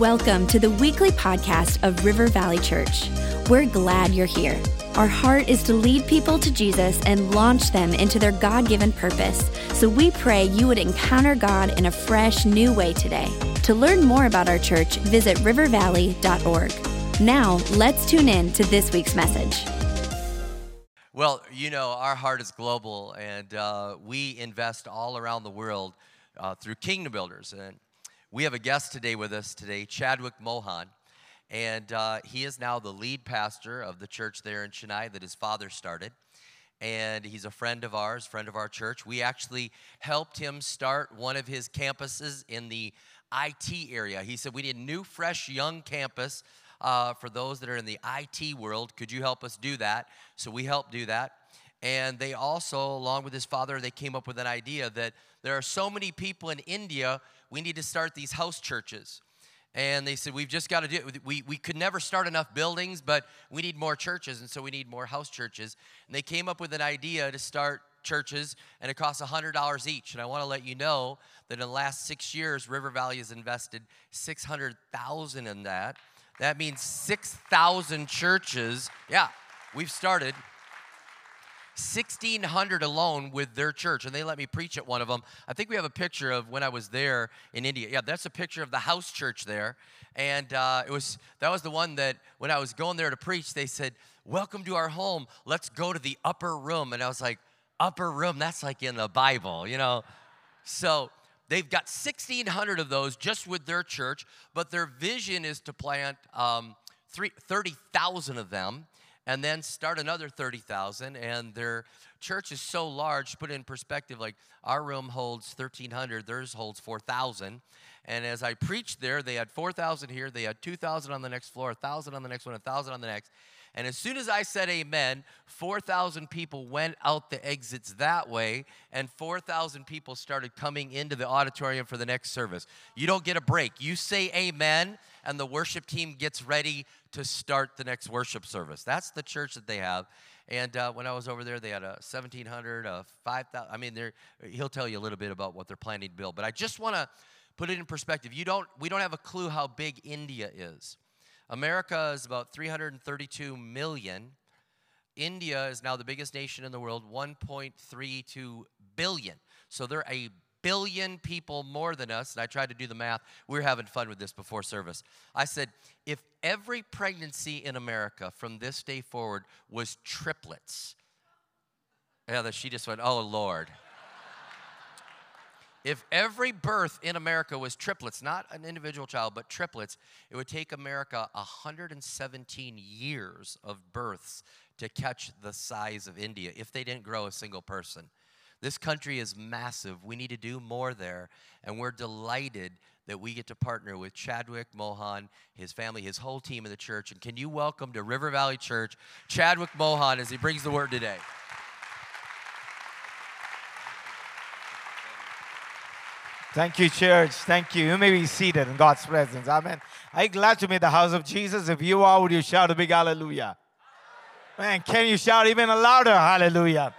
Welcome to the weekly podcast of River Valley Church. We're glad you're here. Our heart is to lead people to Jesus and launch them into their God given purpose. So we pray you would encounter God in a fresh, new way today. To learn more about our church, visit rivervalley.org. Now, let's tune in to this week's message. Well, you know, our heart is global, and uh, we invest all around the world uh, through Kingdom Builders. And we have a guest today with us today, Chadwick Mohan. And uh, he is now the lead pastor of the church there in Chennai that his father started. And he's a friend of ours, friend of our church. We actually helped him start one of his campuses in the IT area. He said, We need a new, fresh, young campus uh, for those that are in the IT world. Could you help us do that? So we helped do that. And they also, along with his father, they came up with an idea that there are so many people in India we need to start these house churches. And they said, We've just got to do it. We, we could never start enough buildings, but we need more churches, and so we need more house churches. And they came up with an idea to start churches, and it costs $100 each. And I want to let you know that in the last six years, River Valley has invested 600000 in that. That means 6,000 churches. Yeah, we've started 1,600 alone with their church, and they let me preach at one of them. I think we have a picture of when I was there in India. Yeah, that's a picture of the house church there, and uh, it was that was the one that when I was going there to preach, they said, "Welcome to our home. Let's go to the upper room." And I was like, "Upper room? That's like in the Bible, you know?" So they've got 1,600 of those just with their church, but their vision is to plant um, 30,000 of them and then start another 30,000 and their church is so large put in perspective like our room holds 1300 theirs holds 4000 and as I preached there they had 4000 here they had 2000 on the next floor 1000 on the next one 1000 on the next and as soon as I said amen, 4,000 people went out the exits that way, and 4,000 people started coming into the auditorium for the next service. You don't get a break. You say amen, and the worship team gets ready to start the next worship service. That's the church that they have. And uh, when I was over there, they had a 1,700, a 5,000. I mean, he'll tell you a little bit about what they're planning to build. But I just want to put it in perspective. You don't, we don't have a clue how big India is. America is about 332 million. India is now the biggest nation in the world, 1.32 billion. So they're a billion people more than us. And I tried to do the math. We were having fun with this before service. I said, if every pregnancy in America from this day forward was triplets, yeah, she just went, oh, Lord. If every birth in America was triplets, not an individual child, but triplets, it would take America 117 years of births to catch the size of India if they didn't grow a single person. This country is massive. We need to do more there, and we're delighted that we get to partner with Chadwick Mohan, his family, his whole team in the church. And can you welcome to River Valley Church Chadwick Mohan as he brings the word today? Thank you, church. Thank you. You may be seated in God's presence. Amen. Are you glad to be in the house of Jesus? If you are, would you shout a big hallelujah? Man, can you shout even a louder hallelujah?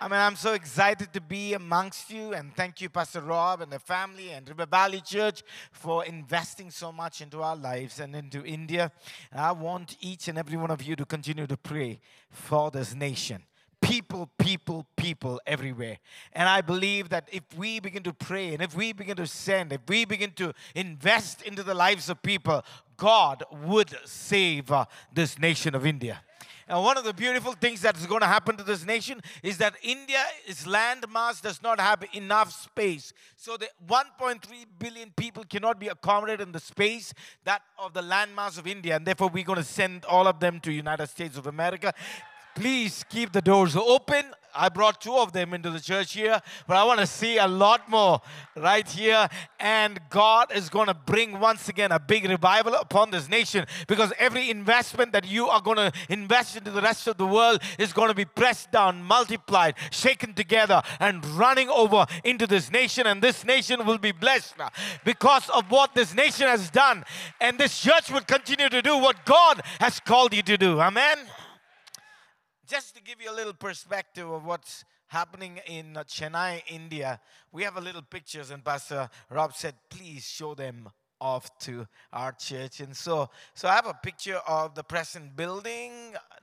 I mean, I'm so excited to be amongst you, and thank you, Pastor Rob and the family and River Valley Church for investing so much into our lives and into India. And I want each and every one of you to continue to pray for this nation people, people, people everywhere. And I believe that if we begin to pray and if we begin to send, if we begin to invest into the lives of people, God would save uh, this nation of India. And one of the beautiful things that is going to happen to this nation is that India, its land mass does not have enough space. So the 1.3 billion people cannot be accommodated in the space that of the land mass of India. And therefore, we're going to send all of them to United States of America please keep the doors open. I brought two of them into the church here, but I want to see a lot more right here. And God is going to bring once again a big revival upon this nation because every investment that you are going to invest into the rest of the world is going to be pressed down, multiplied, shaken together, and running over into this nation. And this nation will be blessed because of what this nation has done. And this church will continue to do what God has called you to do. Amen just to give you a little perspective of what's happening in Chennai, India, we have a little pictures, and Pastor Rob said, please show them off to our church. And so, so I have a picture of the present building.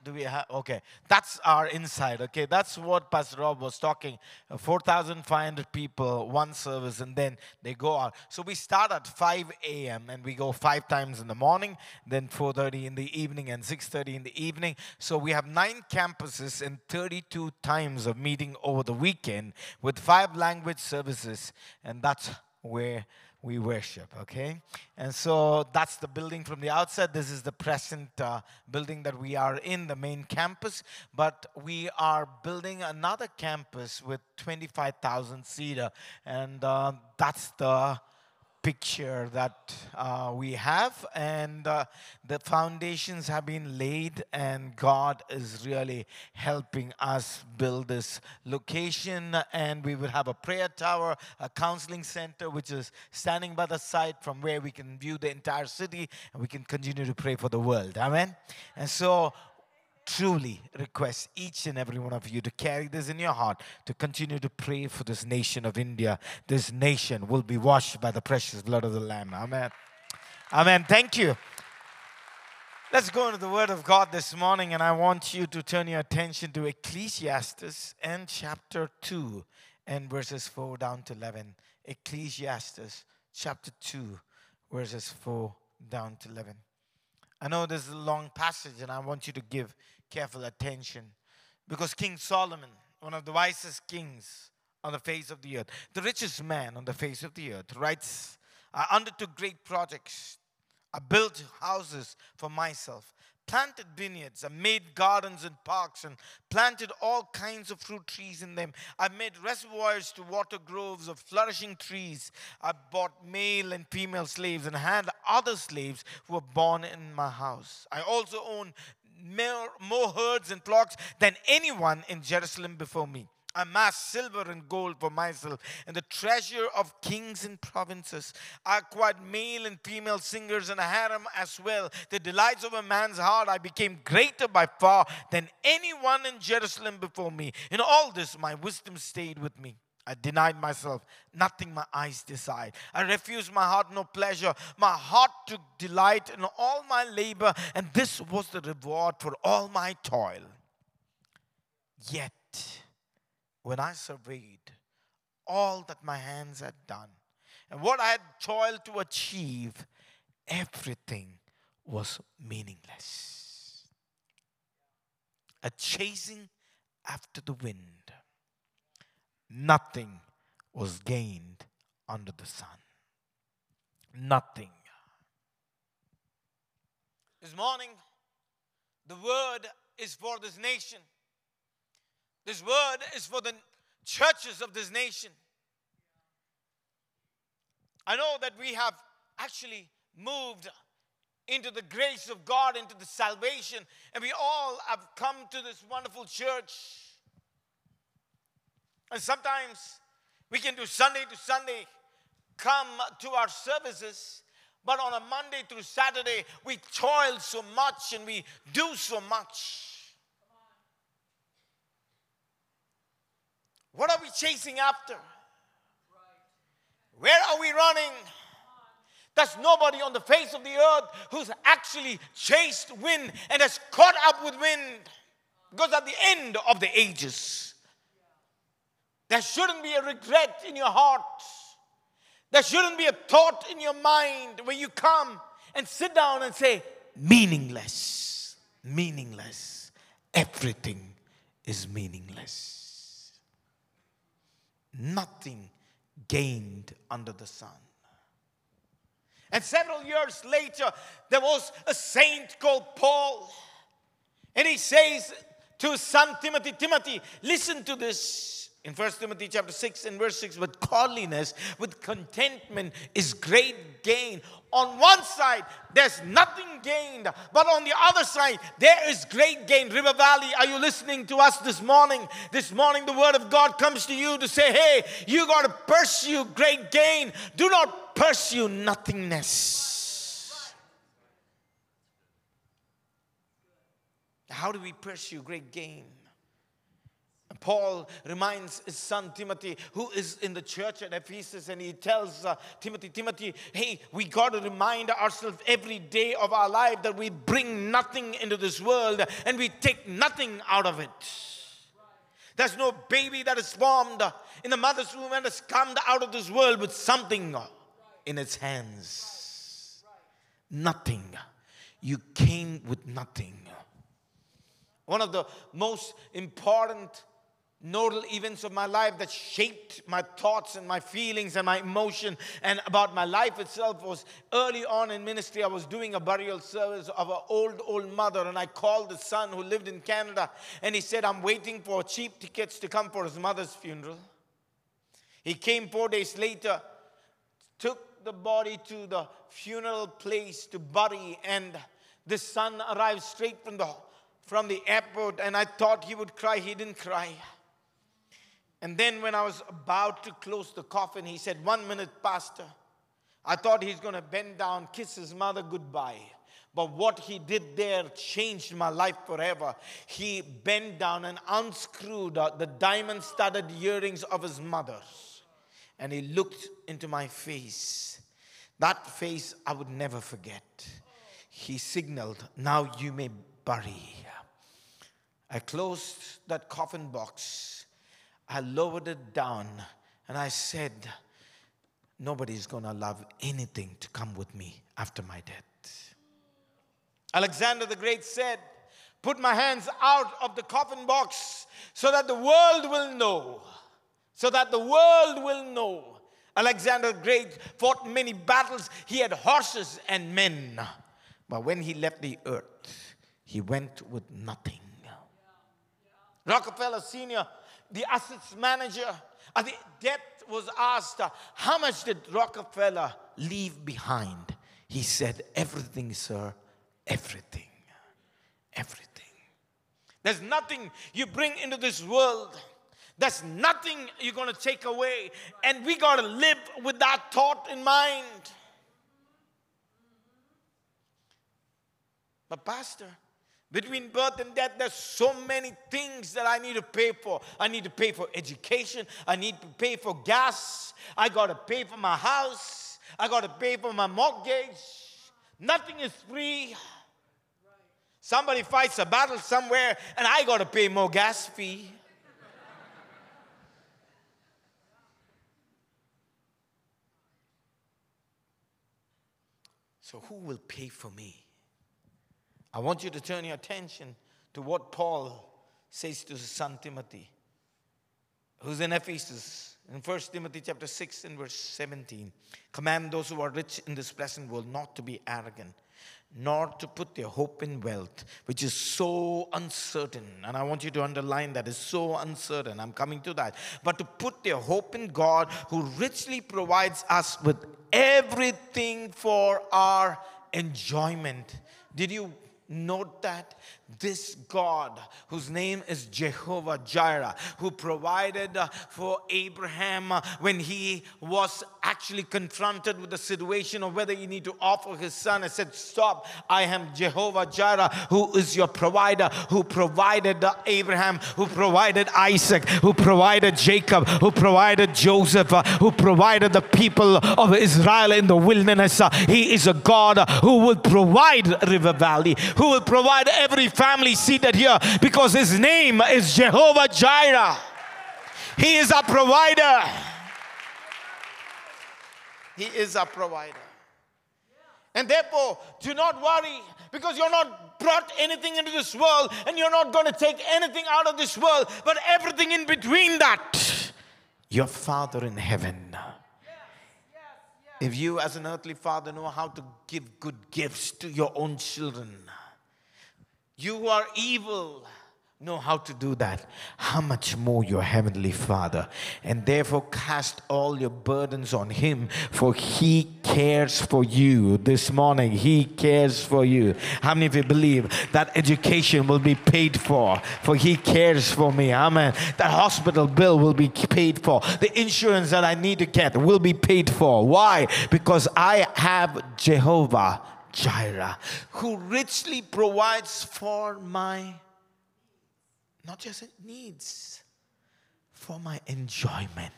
Do we have? Okay, that's our inside. Okay, that's what Pastor Rob was talking. Uh, 4,500 people, one service, and then they go out. So we start at 5 a.m. and we go five times in the morning, then 4:30 in the evening, and 6:30 in the evening. So we have nine campuses and 32 times of meeting over the weekend with five language services, and that's where we worship, okay? And so that's the building from the outside. This is the present uh, building that we are in, the main campus. But we are building another campus with 25,000 seater, and uh, that's the picture that uh, we have, and uh, the foundations have been laid, and God is really helping us build this location. And we will have a prayer tower, a counseling center, which is standing by the side from where we can view the entire city, and we can continue to pray for the world. Amen. And so truly request each and every one of you to carry this in your heart, to continue to pray for this nation of India. This nation will be washed by the precious blood of the Lamb. Amen. Amen. Thank you. Let's go into the Word of God this morning, and I want you to turn your attention to Ecclesiastes and chapter 2 and verses 4 down to 11. Ecclesiastes chapter 2, verses 4 down to 11. I know this is a long passage, and I want you to give careful attention because King Solomon, one of the wisest kings on the face of the earth, the richest man on the face of the earth, writes, I undertook great projects. I built houses for myself, planted vineyards, I made gardens and parks, and planted all kinds of fruit trees in them. I made reservoirs to water groves of flourishing trees. I bought male and female slaves and had other slaves who were born in my house. I also owned more, herds and flocks than anyone in Jerusalem before me. I amassed silver and gold for myself and the treasure of kings and provinces. I acquired male and female singers and a harem as well. The delights of a man's heart I became greater by far than anyone in Jerusalem before me. In all this, my wisdom stayed with me. I denied myself, nothing my eyes desired. I refused my heart no pleasure. My heart took delight in all my labor, and this was the reward for all my toil. Yet, when I surveyed all that my hands had done and what I had toiled to achieve, everything was meaningless. A chasing after the wind nothing was gained under the sun. Nothing. This morning, the word is for this nation. This word is for the churches of this nation. I know that we have actually moved into the grace of God, into the salvation, and we all have come to this wonderful church and sometimes we can do Sunday to Sunday, come to our services, but on a Monday through Saturday, we toil so much and we do so much. What are we chasing after? Where are we running? There's nobody on the face of the earth who's actually chased wind and has caught up with wind. Because at the end of the ages, there shouldn't be a regret in your heart. There shouldn't be a thought in your mind where you come and sit down and say, meaningless, meaningless. Everything is meaningless. Nothing gained under the sun. And several years later, there was a saint called Paul. And he says to son Timothy, Timothy, listen to this in 1 Timothy chapter 6 and verse 6, with godliness, with contentment is great gain. On one side, there's nothing gained, but on the other side, there is great gain. River Valley, are you listening to us this morning? This morning, the word of God comes to you to say, hey, you got to pursue great gain. Do not pursue nothingness. How do we pursue great gain? Paul reminds his son Timothy, who is in the church at Ephesus, and he tells uh, Timothy, Timothy, hey, we got to remind ourselves every day of our life that we bring nothing into this world and we take nothing out of it. There's no baby that is formed in the mother's womb and has come out of this world with something in its hands. Nothing. You came with nothing. One of the most important nodal events of my life that shaped my thoughts and my feelings and my emotion and about my life itself was early on in ministry i was doing a burial service of an old old mother and i called the son who lived in canada and he said i'm waiting for cheap tickets to come for his mother's funeral. He came four days later took the body to the funeral place to bury and the son arrived straight from the from the airport and i thought he would cry. He didn't cry and then when I was about to close the coffin, he said, One minute, Pastor. I thought he's going to bend down, kiss his mother goodbye. But what he did there changed my life forever. He bent down and unscrewed uh, the diamond studded earrings of his mother. And he looked into my face. That face I would never forget. He signaled, Now you may bury. I closed that coffin box I lowered it down and I said, Nobody's going to love anything to come with me after my death. Alexander the Great said, Put my hands out of the coffin box so that the world will know. So that the world will know. Alexander the Great fought many battles. He had horses and men. But when he left the earth, he went with nothing. Rockefeller Sr the assets manager at the death was asked, uh, How much did Rockefeller leave behind? He said, Everything, sir, everything. Everything. There's nothing you bring into this world. There's nothing you're going to take away. And we got to live with that thought in mind. But, Pastor, between birth and death, there's so many things that I need to pay for. I need to pay for education. I need to pay for gas. I got to pay for my house. I got to pay for my mortgage. Nothing is free. Somebody fights a battle somewhere, and I got to pay more gas fee. So, who will pay for me? I want you to turn your attention to what Paul says to his son Timothy, who's in Ephesus, in 1 Timothy chapter 6 and verse 17. Command those who are rich in this present world not to be arrogant, nor to put their hope in wealth, which is so uncertain. And I want you to underline that it's so uncertain. I'm coming to that. But to put their hope in God, who richly provides us with everything for our enjoyment. Did you Note that this God, whose name is Jehovah Jireh, who provided uh, for Abraham uh, when he was actually confronted with the situation of whether he need to offer his son, and said, Stop, I am Jehovah Jireh, who is your provider, who provided uh, Abraham, who provided Isaac, who provided Jacob, who provided Joseph, who provided the people of Israel in the wilderness. He is a God who will provide River Valley, who will provide every family seated here because his name is Jehovah Jireh. He is our provider. He is our provider. And therefore, do not worry because you're not brought anything into this world and you're not going to take anything out of this world, but everything in between that. Your Father in heaven. If you, as an earthly father, know how to give good gifts to your own children, you who are evil know how to do that. How much more your heavenly Father? And therefore, cast all your burdens on Him, for He cares for you. This morning, He cares for you. How many of you believe that education will be paid for? For He cares for me. Amen. That hospital bill will be paid for. The insurance that I need to get will be paid for. Why? Because I have Jehovah Jireh, who richly provides for my not just needs, for my enjoyment.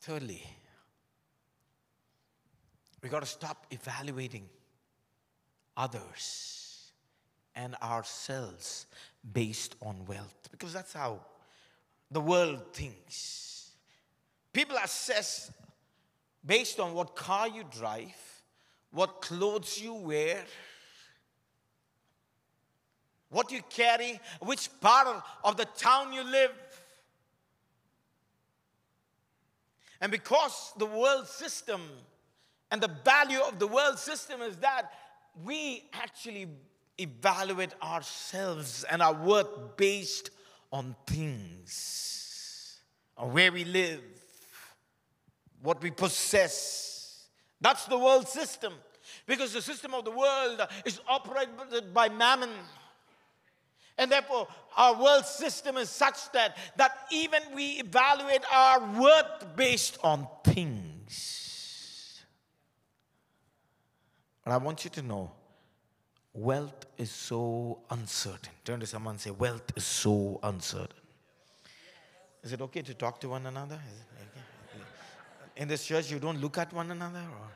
Thirdly, we got to stop evaluating others and ourselves based on wealth because that's how the world thinks. People assess based on what car you drive, what clothes you wear, what you carry, which part of the town you live. And because the world system and the value of the world system is that we actually evaluate ourselves and our worth based on things, on where we live, what we possess. That's the world system. Because the system of the world is operated by mammon. And therefore, our world system is such that, that even we evaluate our worth based on things. But I want you to know wealth is so uncertain. Turn to someone and say, Wealth is so uncertain. Is it okay to talk to one another? In this church, you don't look at one another? Or?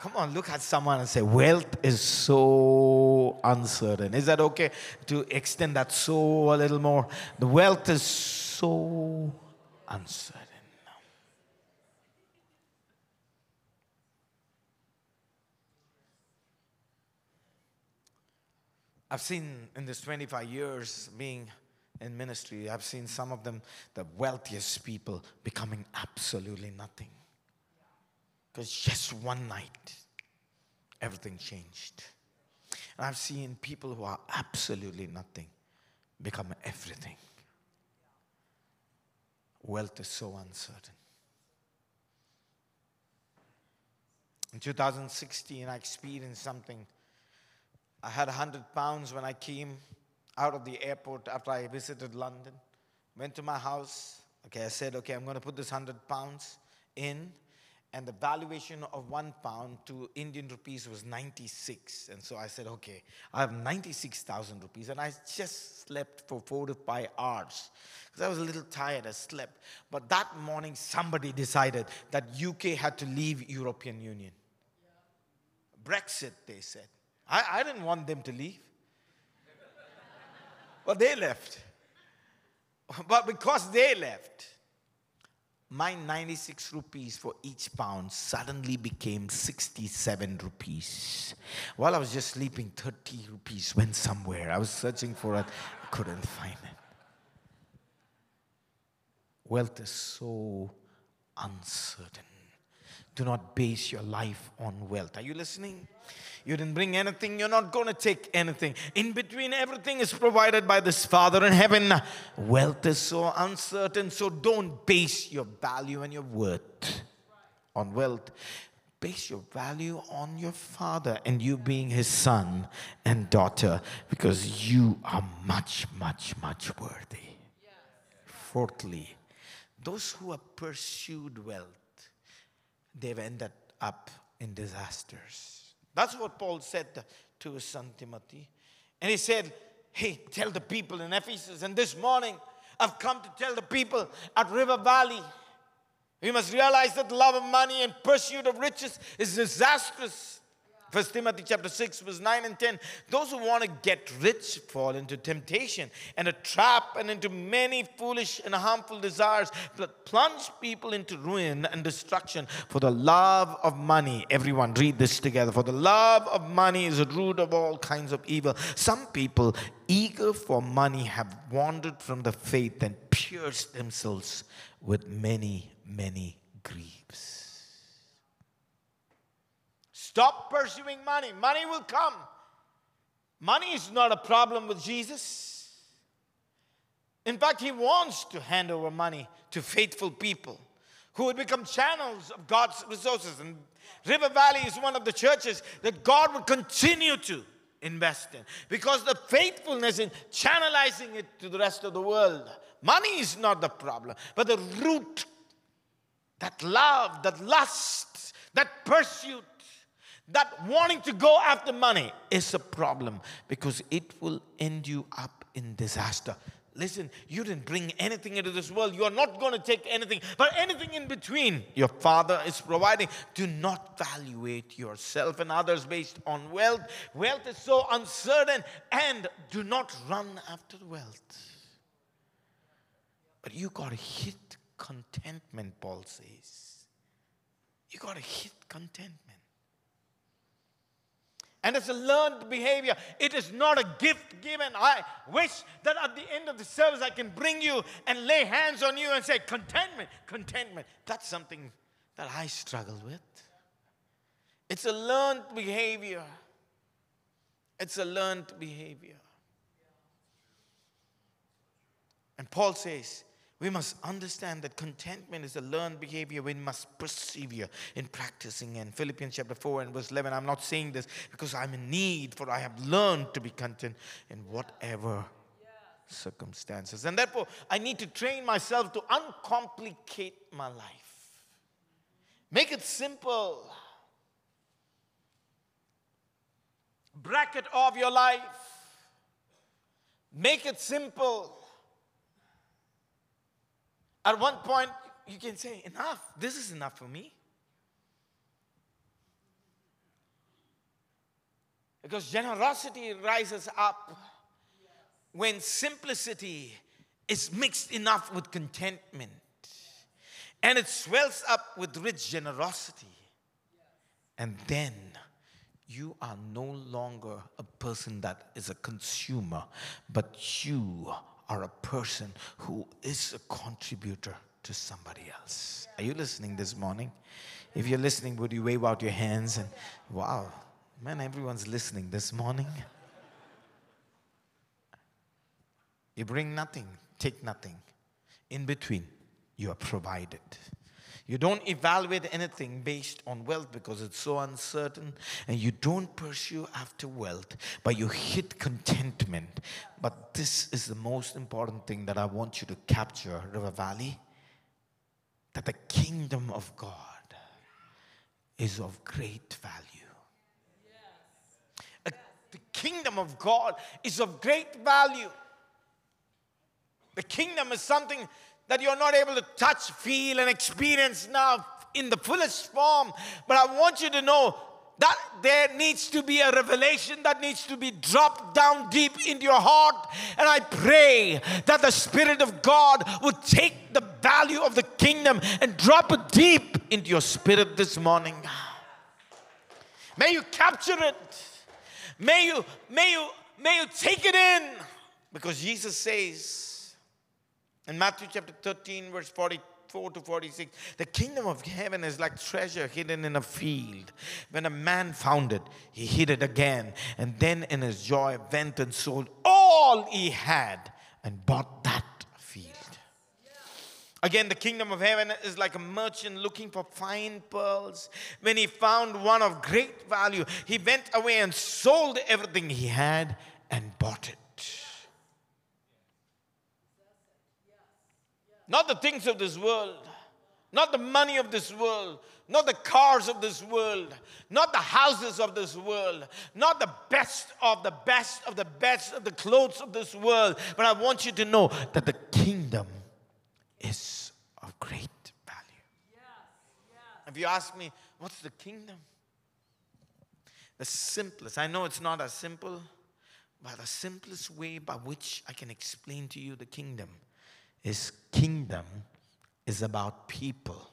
Come on, look at someone and say, Wealth is so uncertain. Is that okay to extend that so a little more? The wealth is so uncertain. I've seen in this 25 years being in ministry, I've seen some of them, the wealthiest people, becoming absolutely nothing. Because just one night, everything changed. And I've seen people who are absolutely nothing become everything. Wealth is so uncertain. In 2016, I experienced something. I had 100 pounds when I came out of the airport after I visited London. Went to my house. Okay, I said, okay, I'm going to put this 100 pounds in and the valuation of one pound to Indian rupees was 96. And so I said, okay, I have 96,000 rupees. And I just slept for four to five hours because I was a little tired. I slept. But that morning, somebody decided that UK had to leave European Union. Brexit, they said. I, I didn't want them to leave. But they left. But because they left, my 96 rupees for each pound suddenly became 67 rupees. While I was just sleeping, 30 rupees went somewhere. I was searching for it, couldn't find it. Wealth is so uncertain. Do not base your life on wealth. Are you listening? You didn't bring anything, you're not going to take anything. In between, everything is provided by this Father in heaven. Wealth is so uncertain, so don't base your value and your worth on wealth. Base your value on your Father and you being His son and daughter because you are much, much, much worthy. Fourthly, those who have pursued wealth, they've ended up in disasters. That's what Paul said to his son Timothy. And he said, Hey, tell the people in Ephesus, and this morning I've come to tell the people at River Valley. We must realize that love of money and pursuit of riches is disastrous. First Timothy chapter 6, verse 9 and 10. Those who want to get rich fall into temptation and a trap and into many foolish and harmful desires that plunge people into ruin and destruction for the love of money. Everyone, read this together. For the love of money is the root of all kinds of evil. Some people, eager for money, have wandered from the faith and pierced themselves with many, many griefs. Stop pursuing money. Money will come. Money is not a problem with Jesus. In fact, he wants to hand over money to faithful people who would become channels of God's resources. And River Valley is one of the churches that God will continue to invest in because the faithfulness in channelizing it to the rest of the world. Money is not the problem, but the root, that love, that lust, that pursuit that wanting to go after money is a problem because it will end you up in disaster. Listen, you didn't bring anything into this world. You are not going to take anything, but anything in between your Father is providing. Do not valuate yourself and others based on wealth. Wealth is so uncertain, and do not run after wealth. But you got to hit contentment, Paul says. You got to hit contentment. And it's a learned behavior. It is not a gift given. I wish that at the end of the service I can bring you and lay hands on you and say, contentment, contentment. That's something that I struggle with. It's a learned behavior. It's a learned behavior. And Paul says, we must understand that contentment is a learned behavior. We must persevere in practicing. In Philippians chapter 4 and verse 11, I'm not saying this because I'm in need, for I have learned to be content in whatever circumstances. And therefore, I need to train myself to uncomplicate my life. Make it simple. Bracket off your life. Make it simple. At one point, you can say, Enough, this is enough for me. Because generosity rises up when simplicity is mixed enough with contentment and it swells up with rich generosity. And then you are no longer a person that is a consumer, but you are a person who is a contributor to somebody else. Are you listening this morning? If you're listening, would you wave out your hands and wow, man, everyone's listening this morning. You bring nothing, take nothing. In between, you are provided. You don't evaluate anything based on wealth because it's so uncertain, and you don't pursue after wealth, but you hit contentment. But this is the most important thing that I want you to capture, River Valley that the kingdom of God is of great value. Yes. The kingdom of God is of great value. The kingdom is something that you're not able to touch, feel, and experience now in the fullest form. But I want you to know that there needs to be a revelation that needs to be dropped down deep into your heart. And I pray that the Spirit of God would take the value of the kingdom and drop it deep into your spirit this morning. May you capture it. May you, may you, may you take it in. Because Jesus says, in Matthew chapter 13, verse 44 to 46, the kingdom of heaven is like treasure hidden in a field. When a man found it, he hid it again, and then in his joy went and sold all he had and bought that field. Again, the kingdom of heaven is like a merchant looking for fine pearls. When he found one of great value, he went away and sold everything he had and bought it. Not the things of this world, not the money of this world, not the cars of this world, not the houses of this world, not the best of the best of the best of the clothes of this world. But I want you to know that the kingdom is of great value. Yes, yes. If you ask me, what's the kingdom? The simplest, I know it's not as simple, but the simplest way by which I can explain to you the kingdom his kingdom is about people,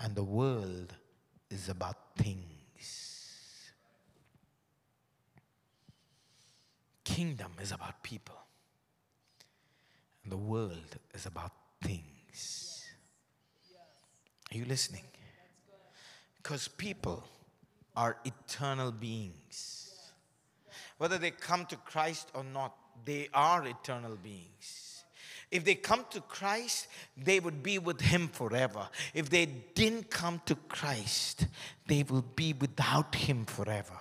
and the world is about things. Kingdom is about people, and the world is about things. Are you listening? Because people are eternal beings. Whether they come to Christ or not, they are eternal beings. If they come to Christ, they would be with Him forever. If they didn't come to Christ, they will be without Him forever.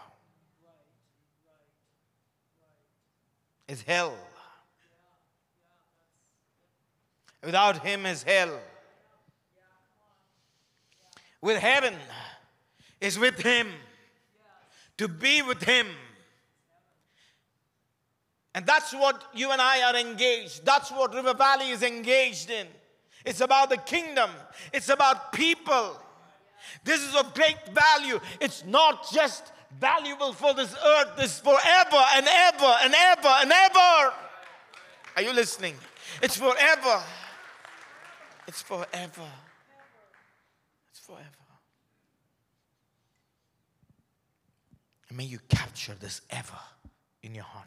It's hell. Without Him is hell. With heaven, is with Him, to be with Him. And that's what you and I are engaged. That's what River Valley is engaged in. It's about the kingdom, it's about people. This is of great value. It's not just valuable for this earth, this forever and ever and ever and ever. Are you listening? It's forever. It's forever. It's forever. And may you capture this ever in your hearts.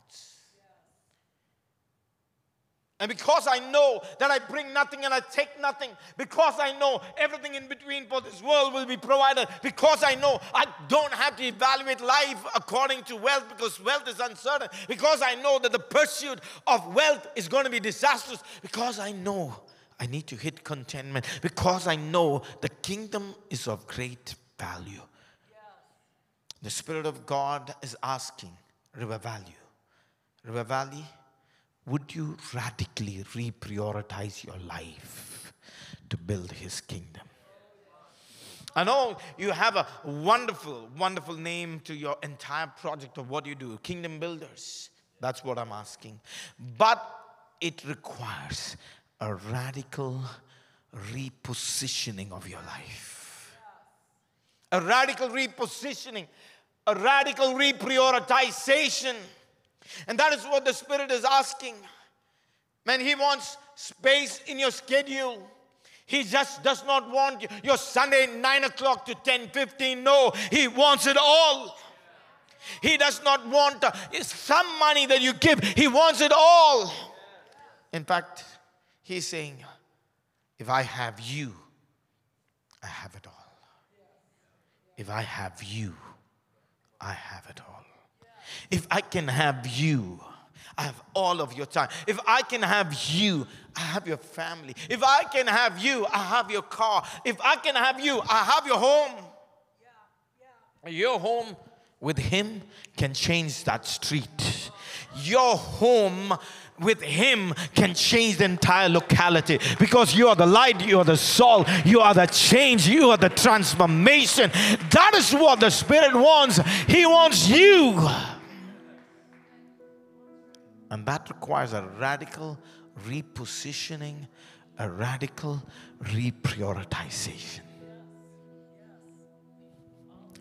And because I know that I bring nothing and I take nothing, because I know everything in between for this world will be provided, because I know I don't have to evaluate life according to wealth because wealth is uncertain, because I know that the pursuit of wealth is going to be disastrous, because I know I need to hit contentment, because I know the kingdom is of great value. The Spirit of God is asking River Valley, River Valley would you radically reprioritize your life to build His kingdom? I know you have a wonderful, wonderful name to your entire project of what you do Kingdom Builders. That's what I'm asking. But it requires a radical repositioning of your life. A radical repositioning, a radical reprioritization and that is what the Spirit is asking. Man, He wants space in your schedule. He just does not want your Sunday 9 o'clock to 10 15. No, He wants it all. He does not want uh, some money that you give, He wants it all. In fact, He's saying, If I have you, I have it all. If I have you, I have it all. If I can have you, I have all of your time. If I can have you, I have your family. If I can have you, I have your car. If I can have you, I have your home. Your home with Him can change that street. Your home with Him can change the entire locality because you are the light, you are the salt, you are the change, you are the transformation. That is what the Spirit wants. He wants you. And that requires a radical repositioning, a radical reprioritization.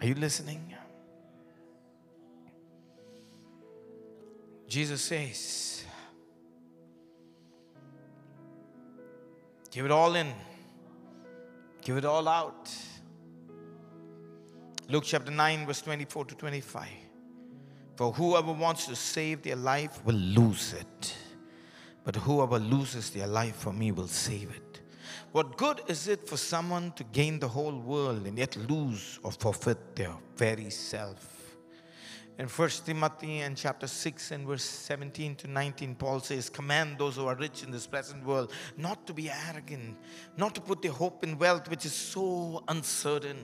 Are you listening? Jesus says, Give it all in, give it all out. Luke chapter 9, verse 24 to 25. For whoever wants to save their life will lose it. But whoever loses their life for me will save it. What good is it for someone to gain the whole world and yet lose or forfeit their very self? In 1 Timothy and chapter 6 and verse 17 to 19, Paul says, Command those who are rich in this present world not to be arrogant, not to put their hope in wealth, which is so uncertain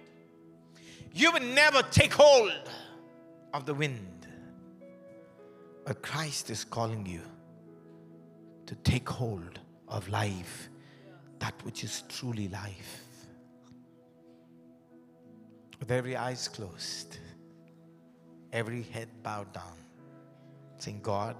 you will never take hold of the wind. But Christ is calling you to take hold of life, that which is truly life. With every eyes closed, every head bowed down, saying, God,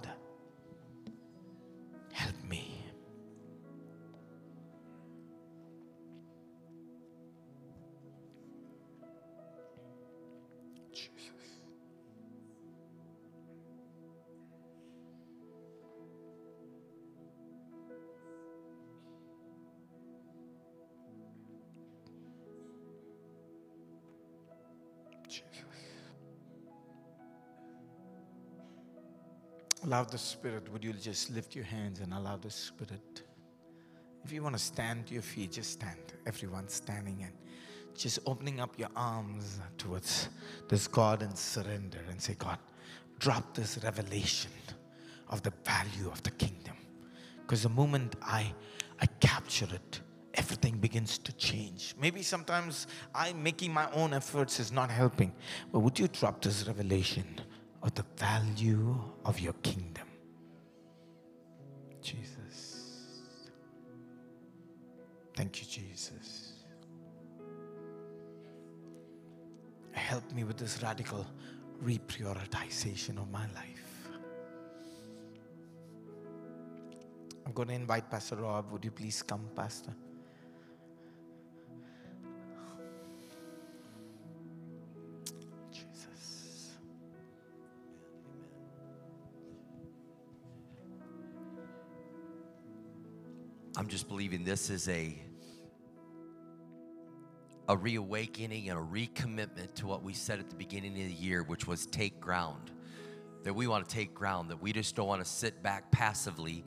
Allow the Spirit, would you just lift your hands and allow the Spirit? If you want to stand to your feet, just stand. Everyone standing and just opening up your arms towards this God and surrender and say, God, drop this revelation of the value of the kingdom. Because the moment I, I capture it, everything begins to change. Maybe sometimes I making my own efforts is not helping, but would you drop this revelation of the value of your kingdom? Jesus. Thank you, Jesus. Help me with this radical reprioritization of my life. I'm going to invite Pastor Rob. Would you please come, Pastor? I'm just believing this is a a reawakening and a recommitment to what we said at the beginning of the year, which was take ground. That we want to take ground, that we just don't want to sit back passively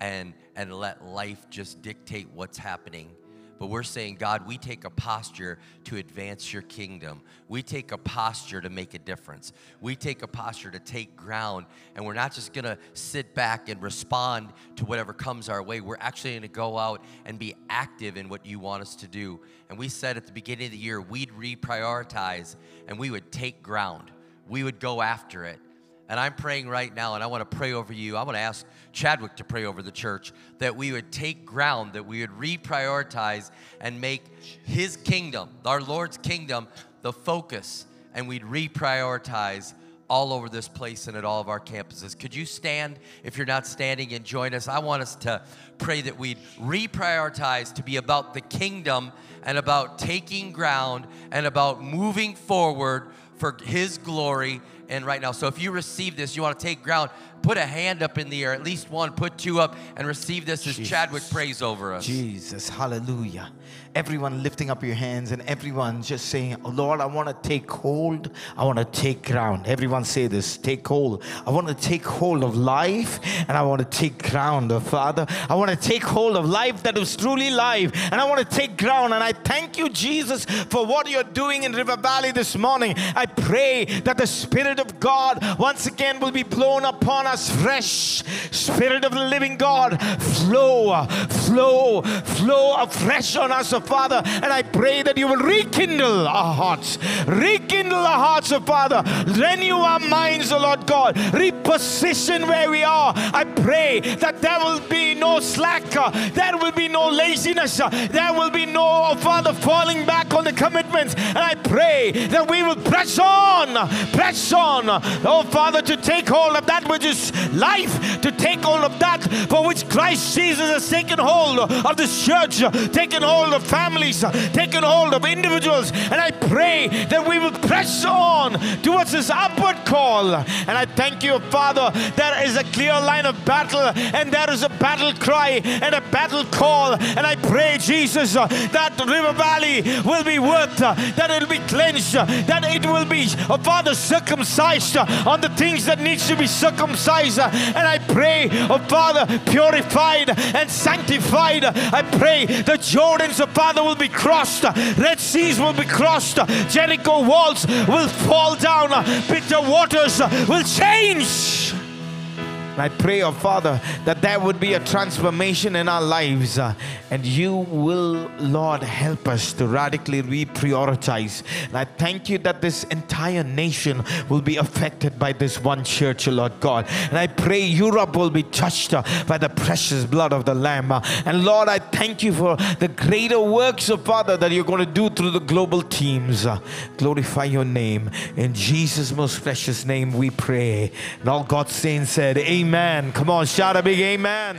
and and let life just dictate what's happening but we're saying, God, we take a posture to advance your kingdom. We take a posture to make a difference. We take a posture to take ground, and we're not just gonna sit back and respond to whatever comes our way. We're actually gonna go out and be active in what you want us to do. And we said at the beginning of the year, we'd reprioritize and we would take ground, we would go after it. And I'm praying right now, and I want to pray over you. I want to ask Chadwick to pray over the church that we would take ground, that we would reprioritize and make His kingdom, our Lord's kingdom, the focus, and we'd reprioritize all over this place and at all of our campuses. Could you stand if you're not standing and join us? I want us to pray that we'd reprioritize to be about the kingdom and about taking ground and about moving forward for His glory and right now. So if you receive this, you want to take ground, put a hand up in the air, at least one, put two up, and receive this as Jesus. Chadwick prays over us. Jesus, hallelujah. Everyone lifting up your hands and everyone just saying, oh, Lord, I want to take hold. I want to take ground. Everyone say this take hold. I want to take hold of life and I want to take ground, oh, Father. I want to take hold of life that is truly life and I want to take ground. And I thank you, Jesus, for what you're doing in River Valley this morning. I pray that the Spirit of God once again will be blown upon us fresh. Spirit of the living God, flow, flow, flow afresh on us, oh Father. And I pray that you will rekindle our hearts, rekindle our hearts, oh Father. Renew our minds, oh Lord God. Reposition where we are. I pray that there will be no slack, there will be no laziness, there will be no, oh Father, falling back on the commitments. And I pray that we will press on, press on, oh Father, to take hold of that which is life, to take hold of that for which Christ Jesus has taken hold of this church, taken hold of families, taken hold of individuals. And I pray that we will press on towards this upward call. And I thank you, Father, there is a clear line of battle and there is a battle cry and a battle call. And I pray, Jesus, that River Valley will be worth, that it will be cleansed, that it will be, Father, circumcised on the things that needs to be circumcised. And I pray, oh Father, purified and sanctified. I pray the Jordans, oh Father, will be crossed, Red Seas will be crossed, Jericho walls will fall down, bitter waters will change. I pray, oh Father, that there would be a transformation in our lives. Uh, and you will, Lord, help us to radically reprioritize. And I thank you that this entire nation will be affected by this one church, Lord God. And I pray Europe will be touched uh, by the precious blood of the Lamb. Uh, and Lord, I thank you for the greater works, of Father, that you're going to do through the global teams. Uh, glorify your name. In Jesus' most precious name we pray. And all God's saints said, Amen. Amen. Come on, shout a big amen.